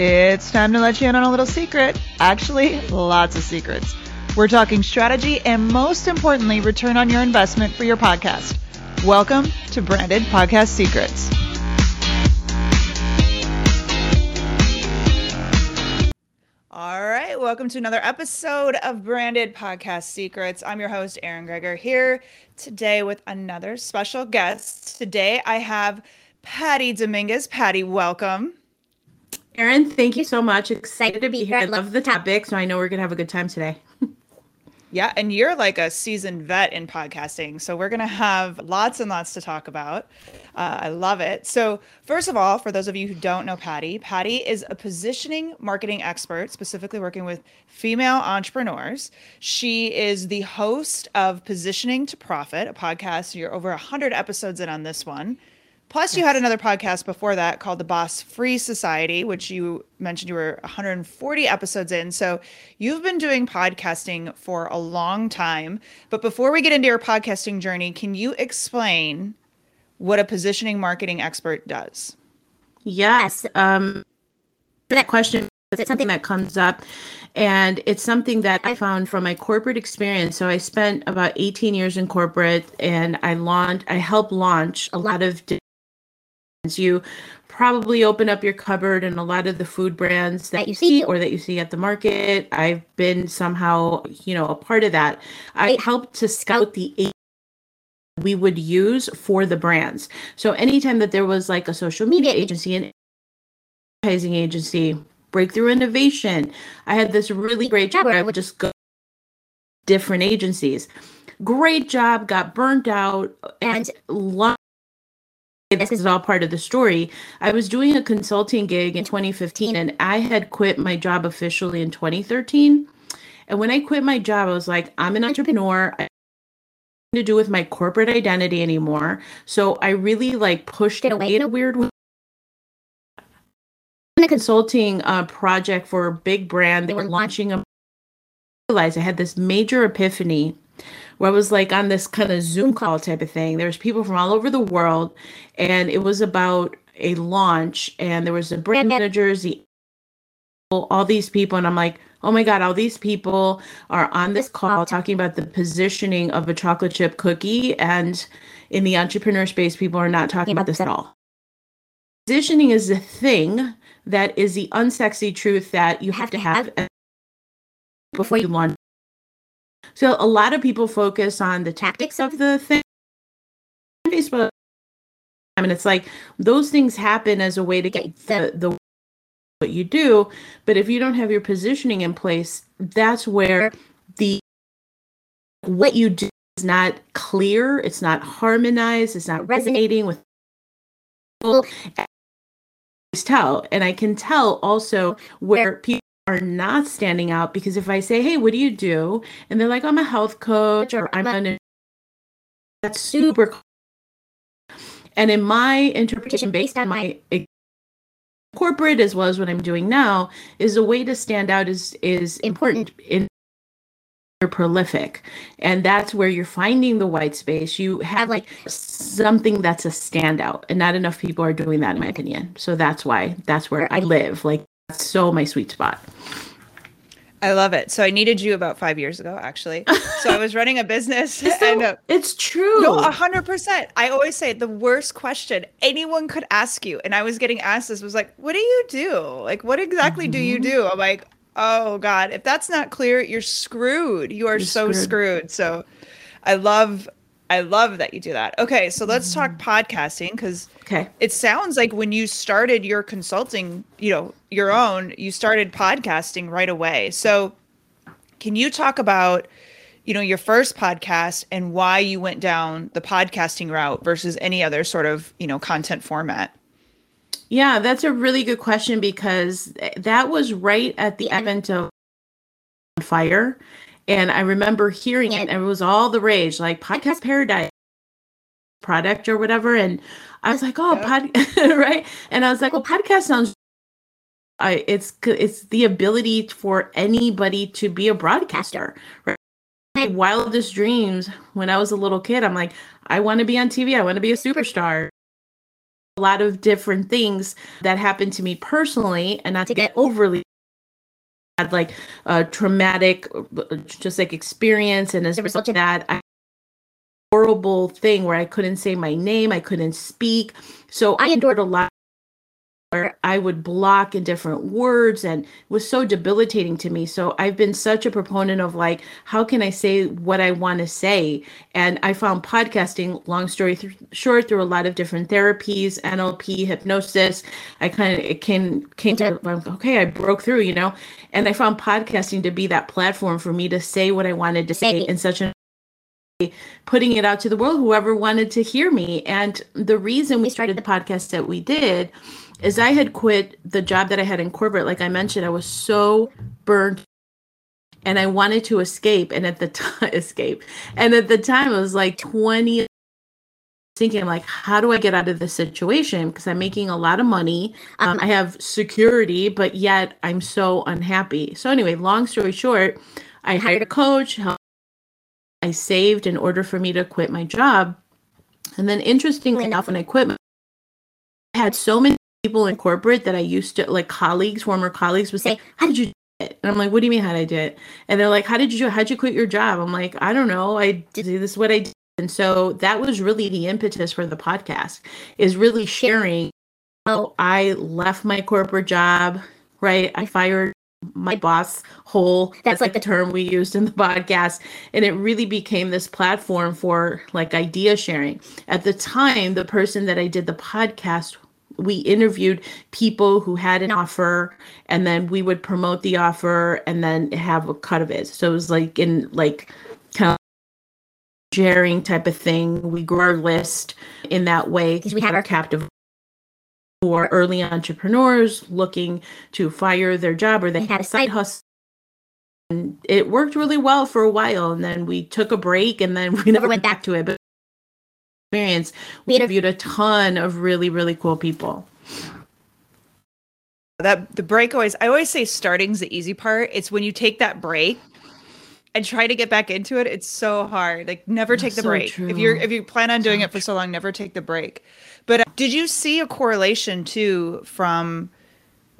It's time to let you in on a little secret. Actually, lots of secrets. We're talking strategy and most importantly, return on your investment for your podcast. Welcome to Branded Podcast Secrets. All right, welcome to another episode of Branded Podcast Secrets. I'm your host, Erin Greger, here today with another special guest. Today I have Patty Dominguez. Patty, welcome. Erin, thank you so much. Excited to be here. I love the topic, so I know we're going to have a good time today. Yeah, and you're like a seasoned vet in podcasting. So we're going to have lots and lots to talk about. Uh, I love it. So, first of all, for those of you who don't know Patty, Patty is a positioning marketing expert, specifically working with female entrepreneurs. She is the host of Positioning to Profit, a podcast. You're over 100 episodes in on this one. Plus, you had another podcast before that called the Boss Free Society, which you mentioned you were 140 episodes in. So you've been doing podcasting for a long time. But before we get into your podcasting journey, can you explain what a positioning marketing expert does? Yes. Um, that question it's something that comes up and it's something that i found from my corporate experience so i spent about 18 years in corporate and i launched i helped launch a lot of you probably open up your cupboard and a lot of the food brands that you see or that you see at the market i've been somehow you know a part of that. I helped to scout the we would use for the brands. So anytime that there was like a social media agency and advertising agency breakthrough innovation i had this really great job where i would just go different agencies. Great job got burnt out and this is all part of the story. I was doing a consulting gig in 2015 and I had quit my job officially in 2013. And when I quit my job, I was like, I'm an entrepreneur. I don't need to do with my corporate identity anymore. So I really like pushed it away in a weird way. In a consulting uh, project for a big brand, they were launching a. I realized I had this major epiphany where I was like on this kind of Zoom call type of thing. There was people from all over the world, and it was about a launch, and there was the brand managers, the all these people, and I'm like, oh my god, all these people are on this call talking about the positioning of a chocolate chip cookie, and in the entrepreneur space, people are not talking about this at all. Positioning is the thing that is the unsexy truth that you have to have before you launch so a lot of people focus on the tactics of the thing. Facebook, I mean, it's like those things happen as a way to get the the what you do, but if you don't have your positioning in place, that's where the what you do is not clear, it's not harmonized, it's not resonating with people. Tell, and I can tell also where people are not standing out because if I say, "Hey, what do you do?" and they're like, "I'm a health coach," or "I'm an," that's super. And in my interpretation, based on my corporate as well as what I'm doing now, is a way to stand out is is important in you're prolific. And that's where you're finding the white space. You have like something that's a standout and not enough people are doing that in my opinion. So that's why that's where i live like so my sweet spot. I love it. So I needed you about five years ago, actually. So I was running a business. and, uh, it's true. No, a hundred percent. I always say the worst question anyone could ask you, and I was getting asked this was like, "What do you do? Like, what exactly mm-hmm. do you mm-hmm. do?" I'm like, "Oh God, if that's not clear, you're screwed. You are you're so screwed. screwed." So I love I love that you do that. Okay, so let's talk mm-hmm. podcasting because okay. it sounds like when you started your consulting, you know, your own, you started podcasting right away. So can you talk about, you know, your first podcast and why you went down the podcasting route versus any other sort of, you know, content format? Yeah, that's a really good question because that was right at the advent of fire and I remember hearing it, and it was all the rage, like podcast paradise product or whatever. And I was like, oh, pod, right? And I was like, well, podcast sounds. I, it's it's the ability for anybody to be a broadcaster. Right? My wildest dreams when I was a little kid, I'm like, I want to be on TV. I want to be a superstar. a lot of different things that happened to me personally and not to get overly had like a traumatic just like experience and as a result of that I horrible thing where I couldn't say my name, I couldn't speak. So I endured a lot where I would block in different words and was so debilitating to me. So I've been such a proponent of like, how can I say what I want to say? And I found podcasting, long story th- short, through a lot of different therapies, NLP, hypnosis. I kind of it came came to okay, I broke through, you know, and I found podcasting to be that platform for me to say what I wanted to say in such an putting it out to the world whoever wanted to hear me and the reason we started the podcast that we did is I had quit the job that I had in corporate. Like I mentioned, I was so burnt and I wanted to escape. And at the time, escape. And at the time, I was like 20, thinking like, how do I get out of this situation? Because I'm making a lot of money. Um, I have security, but yet I'm so unhappy. So anyway, long story short, I hired a coach. I saved in order for me to quit my job. And then interestingly enough, when I quit, I had so many people in corporate that I used to like colleagues, former colleagues would say, How did you do it? And I'm like, What do you mean how did I do it? And they're like, How did you do how'd you quit your job? I'm like, I don't know. I did this is what I did. And so that was really the impetus for the podcast, is really sharing how I left my corporate job, right? I fired my boss whole that's like the term we used in the podcast and it really became this platform for like idea sharing at the time the person that i did the podcast we interviewed people who had an offer and then we would promote the offer and then have a cut of it. So it was like in like kind of sharing type of thing. We grew our list in that way because we had our captive for early entrepreneurs looking to fire their job or they had a side hustle. And it worked really well for a while and then we took a break and then we never went back to it. But experience we interviewed a ton of really really cool people. That the break always i always say starting's the easy part. It's when you take that break and try to get back into it it's so hard. Like never take the so break. True. if you're if you plan on doing so it for so long never take the break. But uh, did you see a correlation too from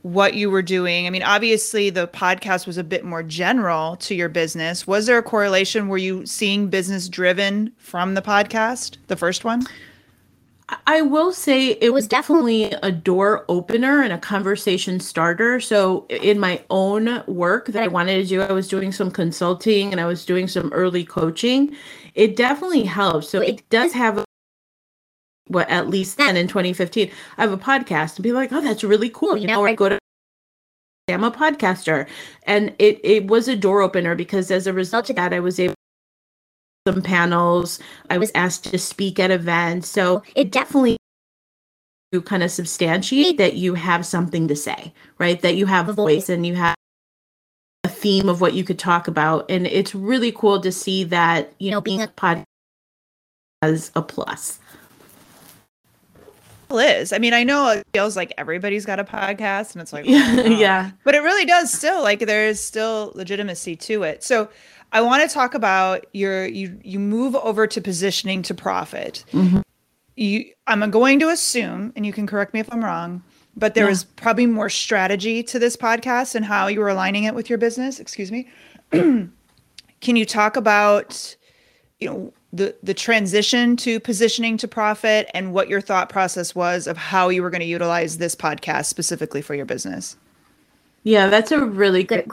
what you were doing? I mean, obviously the podcast was a bit more general to your business. Was there a correlation? Were you seeing business driven from the podcast, the first one? I will say it was definitely a door opener and a conversation starter. So, in my own work that I wanted to do, I was doing some consulting and I was doing some early coaching. It definitely helps. So, it does have what at least then in 2015 i have a podcast and be like oh that's really cool. You know i go to i'm a podcaster. And it it was a door opener because as a result of that i was able some panels. I was asked to speak at events. So it definitely to kind of substantiate that you have something to say right? That you have a voice and you have a theme of what you could talk about. And it's really cool to see that you know being a podcast as a plus is. I mean, I know it feels like everybody's got a podcast and it's like, oh, yeah, but it really does still like there's still legitimacy to it. So I want to talk about your, you, you move over to positioning to profit. Mm-hmm. You, I'm going to assume, and you can correct me if I'm wrong, but there yeah. is probably more strategy to this podcast and how you were aligning it with your business. Excuse me. can you talk about, you know, the the transition to positioning to profit and what your thought process was of how you were going to utilize this podcast specifically for your business. Yeah, that's a really good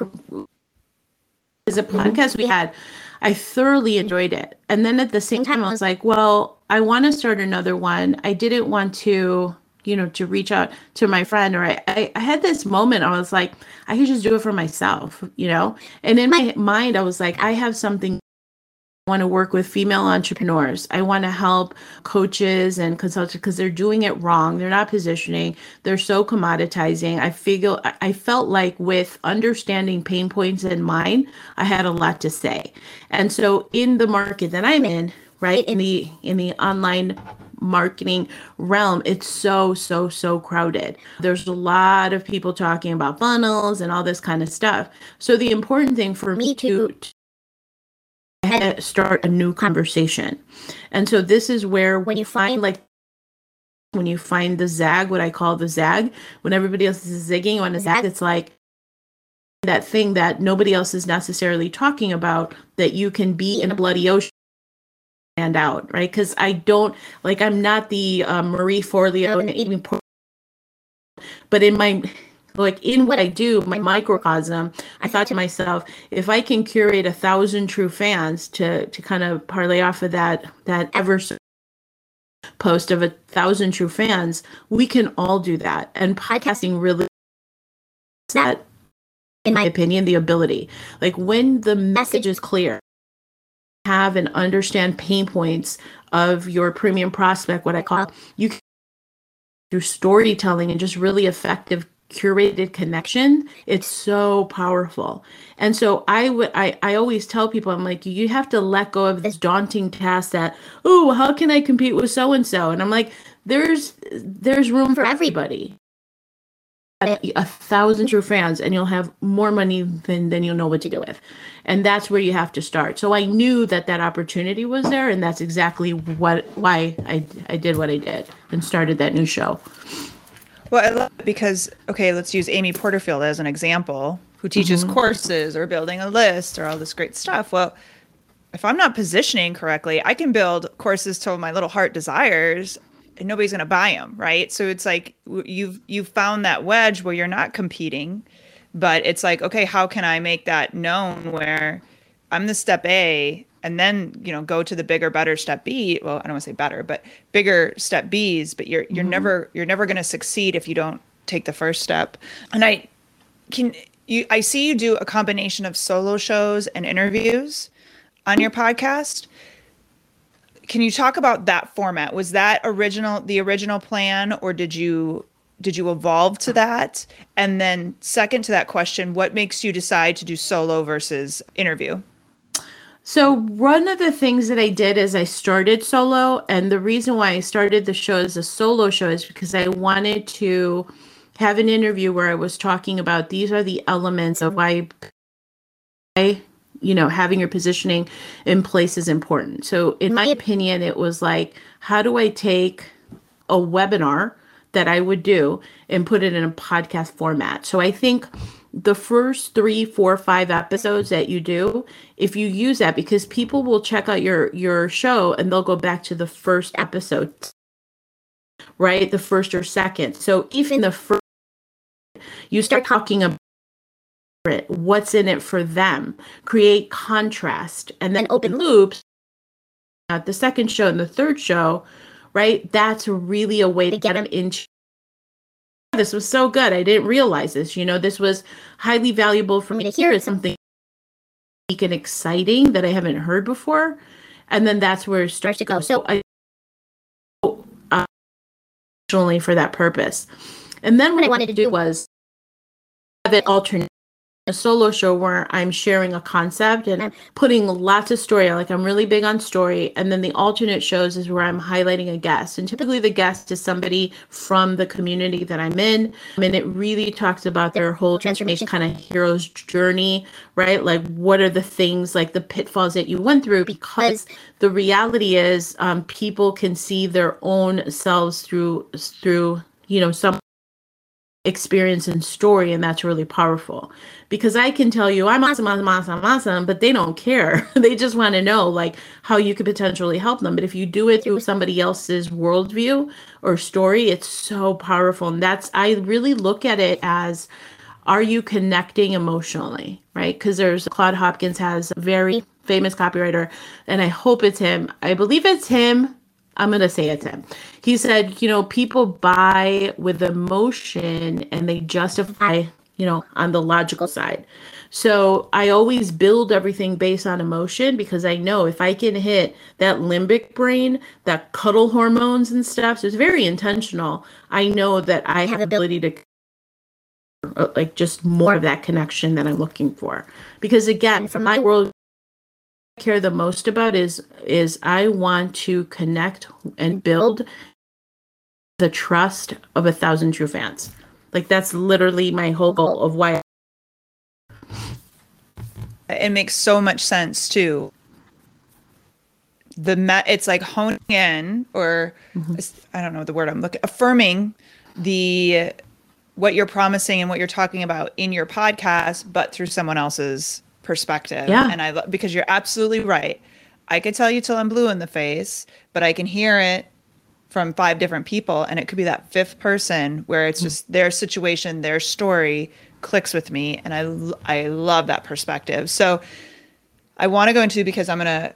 as a podcast we had. I thoroughly enjoyed it. And then at the same time I was like, well, I want to start another one. I didn't want to, you know, to reach out to my friend or I, I, I had this moment I was like, I could just do it for myself, you know? And in my mind I was like, I have something want to work with female entrepreneurs. I want to help coaches and consultants because they're doing it wrong. They're not positioning. They're so commoditizing. I feel I felt like with understanding pain points in mind, I had a lot to say. And so in the market that I'm in, right, in the in the online marketing realm, it's so, so, so crowded. There's a lot of people talking about funnels and all this kind of stuff. So the important thing for me to, had to start a new conversation. And so this is where when you find like when you find the zag, what I call the zag, when everybody else is zigging on a zag, it's like that thing that nobody else is necessarily talking about that you can be in a bloody ocean and out, right? Because I don't like I'm not the um, Marie Forleo but in my like in what I do, my microcosm, I thought to myself, if I can curate a thousand true fans to to kind of parlay off of that that ever post of a thousand true fans, we can all do that. And podcasting really that in my opinion, the ability. Like when the message is clear, have and understand pain points of your premium prospect, what I call you can through storytelling and just really effective curated connection it's so powerful. And so i would i i always tell people i'm like you have to let go of this daunting task that oh how can i compete with so and so and i'm like there's there's room for everybody. A thousand true fans and you'll have more money than than you'll know what to do with. And that's where you have to start. So i knew that that opportunity was there and that's exactly what why i i did what i did and started that new show well i love it because okay let's use amy porterfield as an example who teaches mm-hmm. courses or building a list or all this great stuff well if i'm not positioning correctly i can build courses to my little heart desires and nobody's going to buy them, right? So it's like you've you've found that wedge where you're not competing, but it's like, okay, how can I make that known where I'm the step A and then, you know, go to the bigger better step B. Well, I don't want to say better, but bigger step Bs, but you're you're mm-hmm. never you're never going to succeed if you don't take the first step. And I can you I see you do a combination of solo shows and interviews on your podcast can you talk about that format? Was that original the original plan or did you did you evolve to that? And then second to that question, what makes you decide to do solo versus interview? So one of the things that I did is I started solo and the reason why I started the show as a solo show is because I wanted to have an interview where I was talking about these are the elements of why you know having your positioning in place is important. So in my opinion it was like how do i take a webinar that i would do and put it in a podcast format? So i think the first three four five episodes that you do if you use that because people will check out your your show and they'll go back to the first episode right? The first or second. So even the first you start talking about it, what's in it for them, create contrast, and then open loops. At the second show and the third show, right? That's really a way to get them into this was so good. I didn't realize this. You know, this was highly valuable for me to hear something unique and exciting that I haven't heard before. And then that's where it starts to go. So I uh, only for that purpose. And then what I wanted to do was have it alternate a solo show where I'm sharing a concept and putting lots of story. Like I'm really big on story. And then the alternate shows is where I'm highlighting a guest. And typically the guest is somebody from the community that I'm in. And it really talks about their whole transformation kind of hero's journey, right? Like what are the things like the pitfalls that you went through? Because the reality is um, people can see their own selves through through you know some experience and story and that's really powerful. Because i can tell you i'm awesome awesome awesome awesome but they don't care. They just want to know like how you could potentially help them. But if you do it through somebody else's worldview or story it's so powerful. And that's i really look at it as are you connecting emotionally right? Because there's claude hopkins has a very famous copywriter and i hope it's him. I believe it's him I'm going to say it to him. He said, you know, people buy with emotion and they justify, you know, on the logical side. So I always build everything based on emotion because I know if I can hit that limbic brain, that cuddle hormones and stuff, so it's very intentional. I know that I have ability to like just more of that connection that I'm looking for. Because again, from my world care the most about is is I want to connect and build the trust of a thousand true fans. Like that's literally my whole goal of why it makes so much sense too. the me- it's like honing in or mm-hmm. I don't know the word I'm looking affirming the what you're promising and what you're talking about in your podcast, but through someone else's perspective. Yeah. And I love because you're absolutely right. I could tell you till I'm blue in the face, but I can hear it from five different people, and it could be that fifth person where it's mm. just their situation, their story clicks with me, and I I love that perspective. So I want to go into because I'm gonna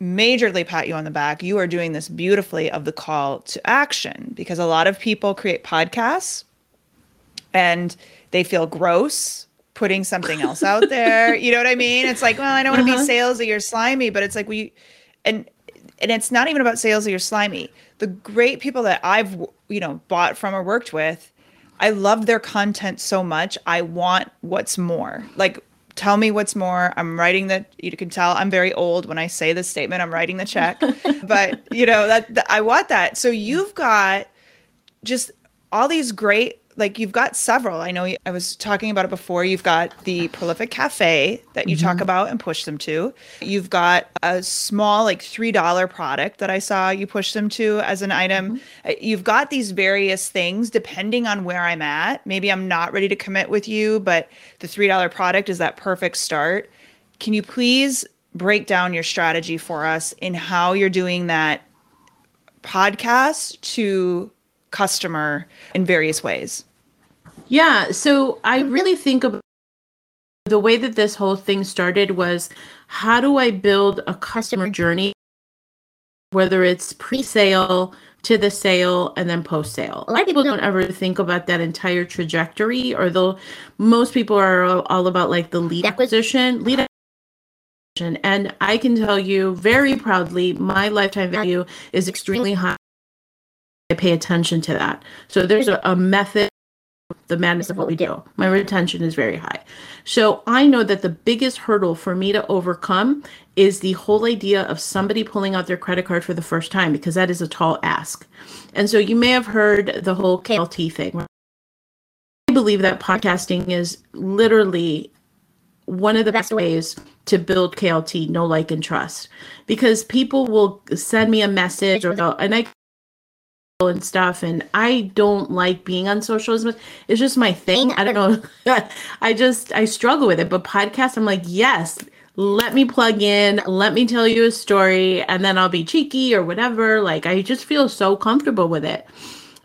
majorly pat you on the back. You are doing this beautifully of the call to action because a lot of people create podcasts and they feel gross putting something else out there. you know what I mean? It's like, well, I don't want to uh-huh. be salesy or slimy, but it's like we and and it's not even about salesy or slimy. The great people that I've you know bought from or worked with, I love their content so much. I want what's more. Like tell me what's more. I'm writing that you can tell I'm very old when I say this statement. I'm writing the check. but, you know, that, that I want that. So you've got just all these great like you've got several. I know I was talking about it before. You've got the prolific cafe that you mm-hmm. talk about and push them to. You've got a small like $3 product that I saw you push them to as an item. Mm-hmm. Uh, you've got these various things depending on where I'm at. Maybe I'm not ready to commit with you, but the $3 product is that perfect start. Can you please break down your strategy for us in how you're doing that podcast to customer in various ways? Yeah, so I really think of the way that this whole thing started was how do I build a customer journey, whether it's pre sale to the sale and then post sale. A lot of people don't ever think about that entire trajectory, or they'll, most people are all about like the lead acquisition, lead acquisition. And I can tell you very proudly, my lifetime value is extremely high. Pay attention to that. So there's a, a method the madness of what we do. My retention is very high. So I know that the biggest hurdle for me to overcome is the whole idea of somebody pulling out their credit card for the first time because that is a tall ask. And so you may have heard the whole KLT thing. I believe that podcasting is literally one of the best ways to build KLT, no like, and trust. Because people will send me a message or and I and stuff and i don't like being on social as much. It's just my thing. I don't know. I just i struggle with it. But podcast i'm like yes let me plug in let me tell you a story and then i'll be cheeky or whatever. Like i just feel so comfortable with it.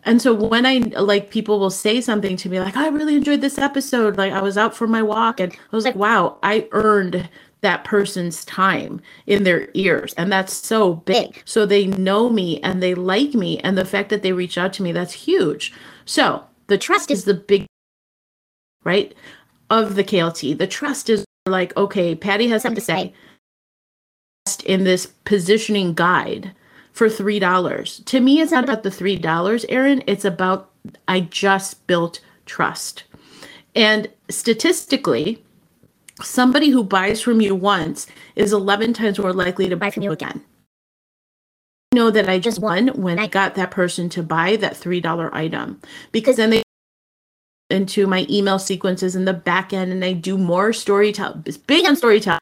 And so when i like people will say something to me like oh, i really enjoyed this episode. Like i was out for my walk and i was like wow i earned that person's time in their ears and that's so big. So they know me and they like me and the fact that they reach out to me that's huge. So the trust is the big right of the klt the trust is like okay patty has something to say. In this positioning guide for three dollars. To me it's not about the three dollars erin. It's about i just built trust. And statistically somebody who buys from you once is 11 times more likely to buy from you again. I know that I just won when I got that person to buy that $3 item because then they into my email sequences in the back end and I do more storytelling. Big on storytelling.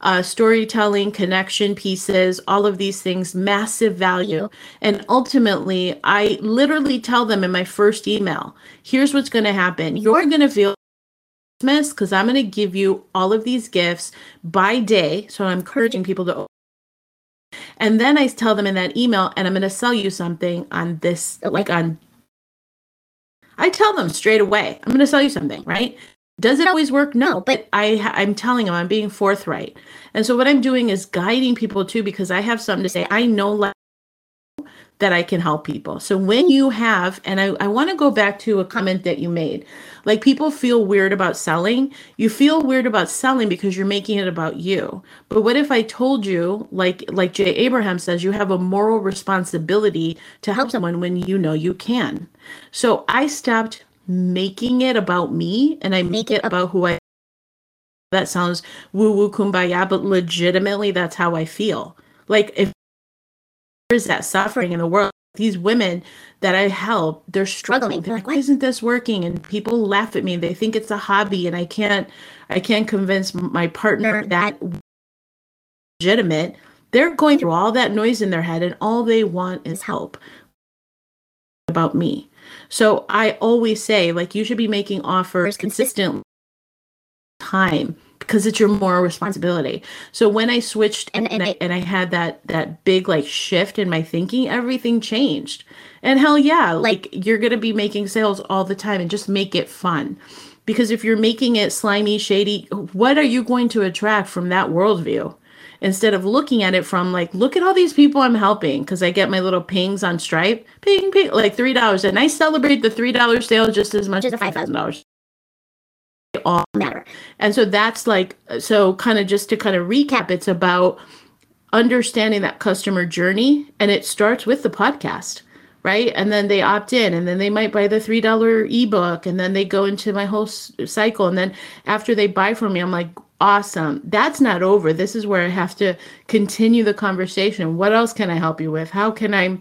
Uh, storytelling, connection pieces, all of these things, massive value. And ultimately, I literally tell them in my first email here's what's going to happen. You're going to feel Christmas because I'm going to give you all of these gifts by day. So I'm encouraging people to. And then I tell them in that email, and I'm going to sell you something on this, like on. I tell them straight away, I'm going to sell you something, right? Does it always work? No, but I I'm telling them I'm being forthright. And so what I'm doing is guiding people too because I have something to say. I know like that I can help people. So when you have, and I, I want to go back to a comment that you made, like people feel weird about selling. You feel weird about selling because you're making it about you. But what if I told you, like like Jay Abraham says, you have a moral responsibility to help someone when you know you can. So I stopped making it about me and I make it about who I that sounds woo woo kumbaya, but legitimately that's how I feel. Like if is that suffering in the world these women that I help, they're struggling. They're like, why isn't this working? And people laugh at me. They think it's a hobby and I can't I can't convince my partner that legitimate they're going through all that noise in their head and all they want is help about me. So I always say, like, you should be making offers consistently. time because it's your moral responsibility. So when I switched and, and I and I had that that big like shift in my thinking, everything changed. And hell yeah, like you're gonna be making sales all the time and just make it fun. Because if you're making it slimy, shady, what are you going to attract from that worldview? Instead of looking at it from like, look at all these people I'm helping, because I get my little pings on Stripe, ping, ping, like three dollars, and I celebrate the three dollar sale just as much as a five thousand dollars all matter. And so that's like, so kind of just to kind of recap, it's about understanding that customer journey. And it starts with the podcast, right? And then they opt in and then they might buy the $3 ebook and then they go into my whole cycle. And then after they buy from me, I'm like, awesome. That's not over. This is where I have to continue the conversation. What else can I help you with? How can I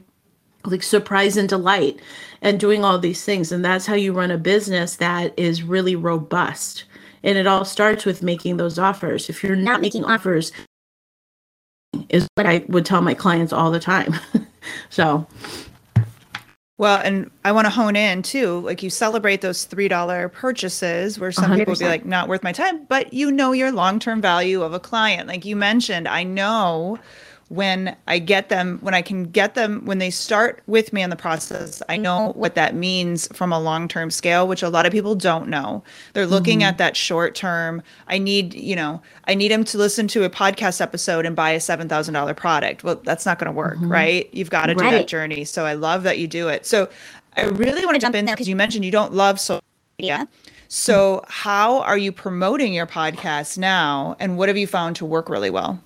like surprise and delight and doing all these things and that's how you run a business that is really robust and it all starts with making those offers if you're not making offers is what i would tell my clients all the time so well, and I want to hone in too. Like you celebrate those $3 purchases where some 100%. people be like, not worth my time, but you know your long term value of a client. Like you mentioned, I know when I get them, when I can get them, when they start with me in the process, I know what that means from a long term scale, which a lot of people don't know. They're looking mm-hmm. at that short term. I need, you know, I need them to listen to a podcast episode and buy a $7,000 product. Well, that's not going to work, mm-hmm. right? You've got to right. do that journey. So I love that you do it. So I really want to jump in there because you mentioned you don't love social media. So, how are you promoting your podcast now? And what have you found to work really well?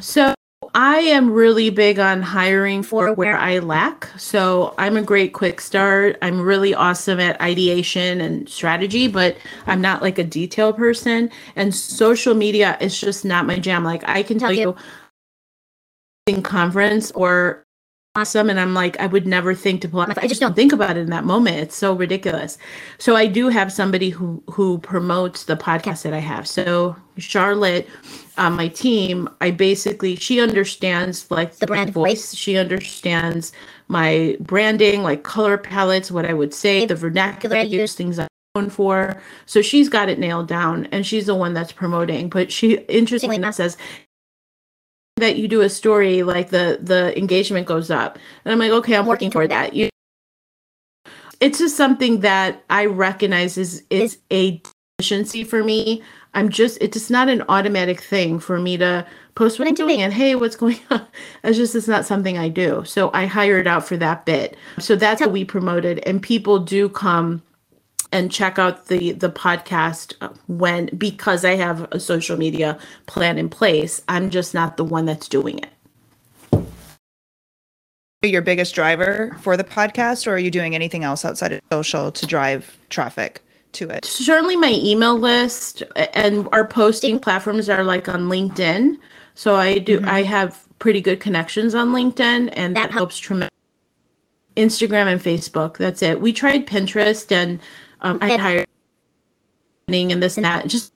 So I am really big on hiring for where I lack. So I'm a great quick start. I'm really awesome at ideation and strategy, but I'm not like a detail person. And social media is just not my jam. Like I can tell you in conference or awesome and i'm like i would never think to pull off i just don't. think about it in that moment. It's so ridiculous. So i do have somebody who who promotes the podcast that i have. So charlotte on my team i basically she understands like the brand voice. She understands my branding like color palettes what i would say the vernacular i use things i'm known for. So she's got it nailed down and she's the one that's promoting. But she interestingly enough says that you do a story like the the engagement goes up. And i'm like okay i'm working toward that. You it's just something that i recognize is is a deficiency for me. I'm just it's just not an automatic thing for me to post what i'm doing and hey what's going on? It's just it's not something i do. So i hired out for that bit. So that's how we promoted. And people do come and check out the the podcast when because I have a social media plan in place. I'm just not the one that's doing it. Your biggest driver for the podcast, or are you doing anything else outside of social to drive traffic to it? Certainly, my email list and our posting platforms are like on LinkedIn. So I do. Mm-hmm. I have pretty good connections on LinkedIn, and that helps tremendously. Instagram and Facebook. That's it. We tried Pinterest and um, I hired and this and that. Just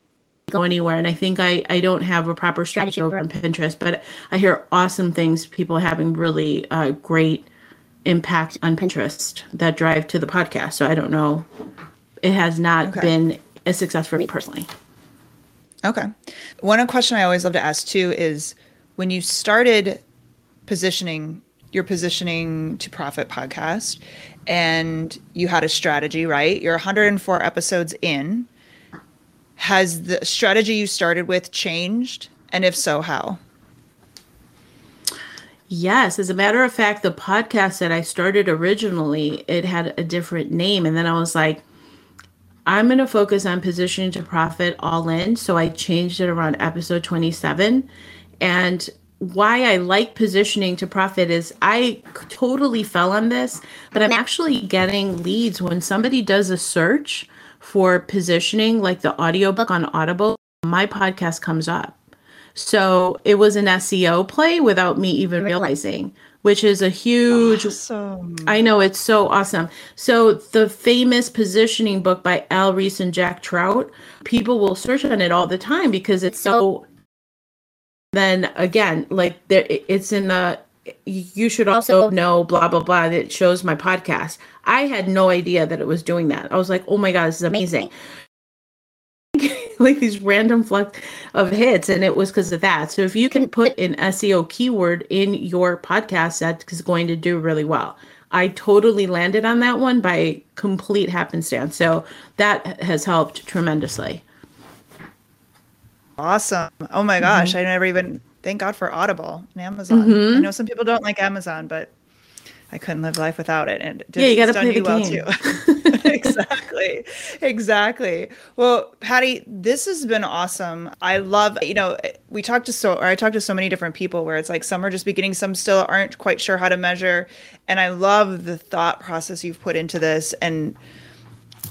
go anywhere. And I think I, I don't have a proper strategy over on Pinterest, but I hear awesome things, people having really uh, great impact on Pinterest that drive to the podcast. So I don't know. It has not okay. been a success for me personally. Okay. One question I always love to ask too is when you started positioning your positioning to profit podcast and you had a strategy, right? You're 104 episodes in. Has the strategy you started with changed? And if so, how? Yes, as a matter of fact, the podcast that I started originally, it had a different name and then I was like I'm going to focus on positioning to profit all in, so I changed it around episode 27 and why I like positioning to profit is I totally fell on this, but I'm actually getting leads when somebody does a search for positioning, like the audiobook on Audible, my podcast comes up. So it was an SEO play without me even realizing, which is a huge. Awesome. I know it's so awesome. So the famous positioning book by Al Ries and Jack Trout, people will search on it all the time because it's so then again, like there, it's in the. You should also know blah blah blah that shows my podcast. I had no idea that it was doing that. I was like, oh my god, this is amazing. like these random flux of hits and it was because of that so if you can put an seo keyword in your podcast that's going to do really well i totally landed on that one by complete happenstance so that has helped tremendously awesome oh my gosh mm-hmm. i never even thank god for audible and amazon mm-hmm. i know some people don't like amazon but I couldn't live life without it. And yeah, you got to play the well game. too. exactly, exactly. Well, Patty, this has been awesome. I love, you know, we talked to so, or I talked to so many different people where it's like some are just beginning, some still aren't quite sure how to measure, and I love the thought process you've put into this, and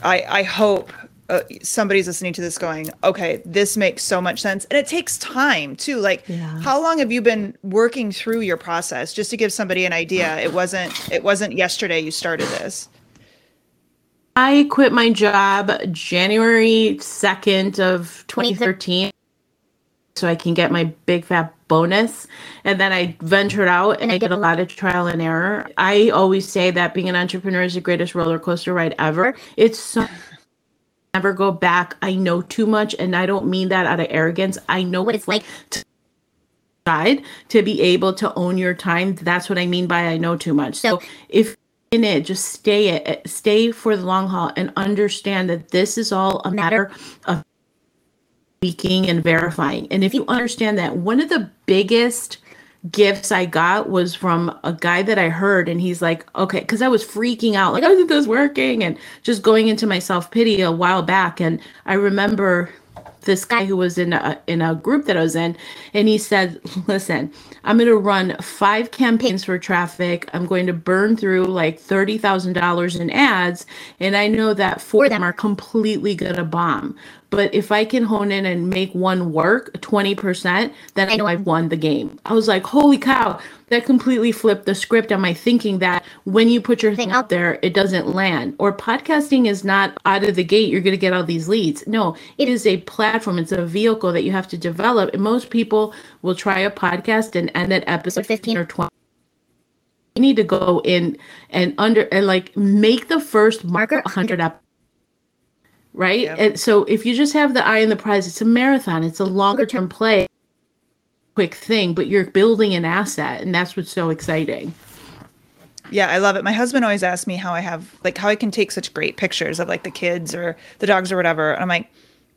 I, I hope uh, somebody's listening to this going, okay, this makes so much sense. And it takes time too. Like, yeah. how long have you been working through your process? Just to give somebody an idea, it wasn't it wasn't yesterday you started this. I quit my job January 2nd of 2013 so I can get my big fat bonus. And then I ventured out and I did a lot of trial and error. I always say that being an entrepreneur is the greatest roller coaster ride ever. It's so never go back. I know too much, and I don't mean that out of arrogance. I know what it's like to decide to be able to own your time. That's what I mean by I know too much. So if in it, just stay it, eh, stay for the long haul, and understand that this is all a matter of speaking and verifying. And if you understand that, one of the biggest gifts I got was from a guy that I heard, and he's like, okay, because I was freaking out, like, isn't this working? And just going into my self pity a while back. And I remember this guy who was in a in a group that I was in, and he said, "Listen, I'm going to run five campaigns for traffic. I'm going to burn through like thirty thousand dollars in ads, and I know that four of them are completely going to bomb. But if I can hone in and make one work 20%, then I know I've won the game. I was like, holy cow, that completely flipped the script on my thinking that when you put your thing out there, it doesn't land. Or podcasting is not out of the gate, you're going to get all these leads. No, it is a platform, it's a vehicle that you have to develop. And most people will try a podcast and end at episode 15 or 20 you need to go in and under and like make the first marker 100 episodes right? Yep. And so if you just have the eye on the prize, it's a marathon, it's a longer term play, quick thing, but you're building an asset, and that's what's so exciting. Yeah, I love it. My husband always asks me how I have like how I can take such great pictures of like the kids or the dogs or whatever. And I'm like,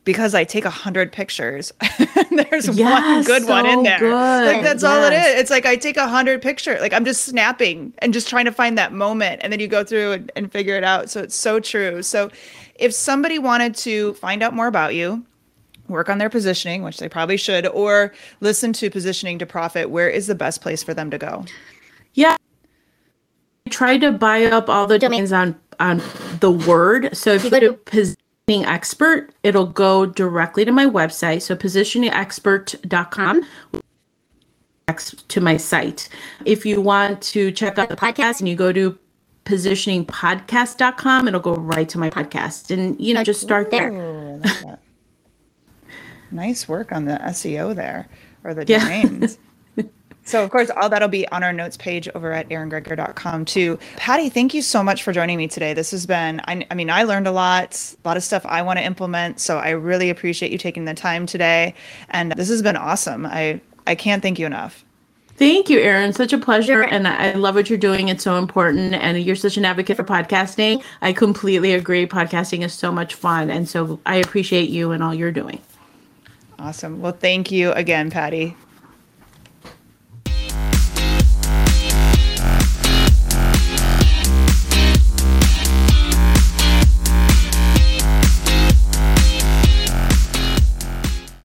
because I take a hundred pictures. there's yes, one good so one in there. Good. Like that's yes. all it is. It's like I take a hundred picture. Like I'm just snapping and just trying to find that moment, and then you go through and, and figure it out. So it's so true. So if somebody wanted to find out more about you, work on their positioning, which they probably should, or listen to positioning to profit, where is the best place for them to go? Yeah. I try to buy up all the domains on on the word. So if you go to positioning expert, it'll go directly to my website. So positioningexpert.com to my site. If you want to check out the podcast and you go to positioningpodcast.com. It'll go right to my podcast. And, you know, just start there. Ooh, nice work on the SEO there or the domains. Yeah. so, of course, all that'll be on our notes page over at eringreger.com too. Patty, thank you so much for joining me today. This has been, I, I mean, I learned a lot, a lot of stuff I want to implement. So, I really appreciate you taking the time today. And this has been awesome. I, I can't thank you enough. Thank you, Erin. Such a pleasure. And I love what you're doing. It's so important. And you're such an advocate for podcasting. I completely agree. Podcasting is so much fun. And so I appreciate you and all you're doing. Awesome. Well, thank you again, Patty.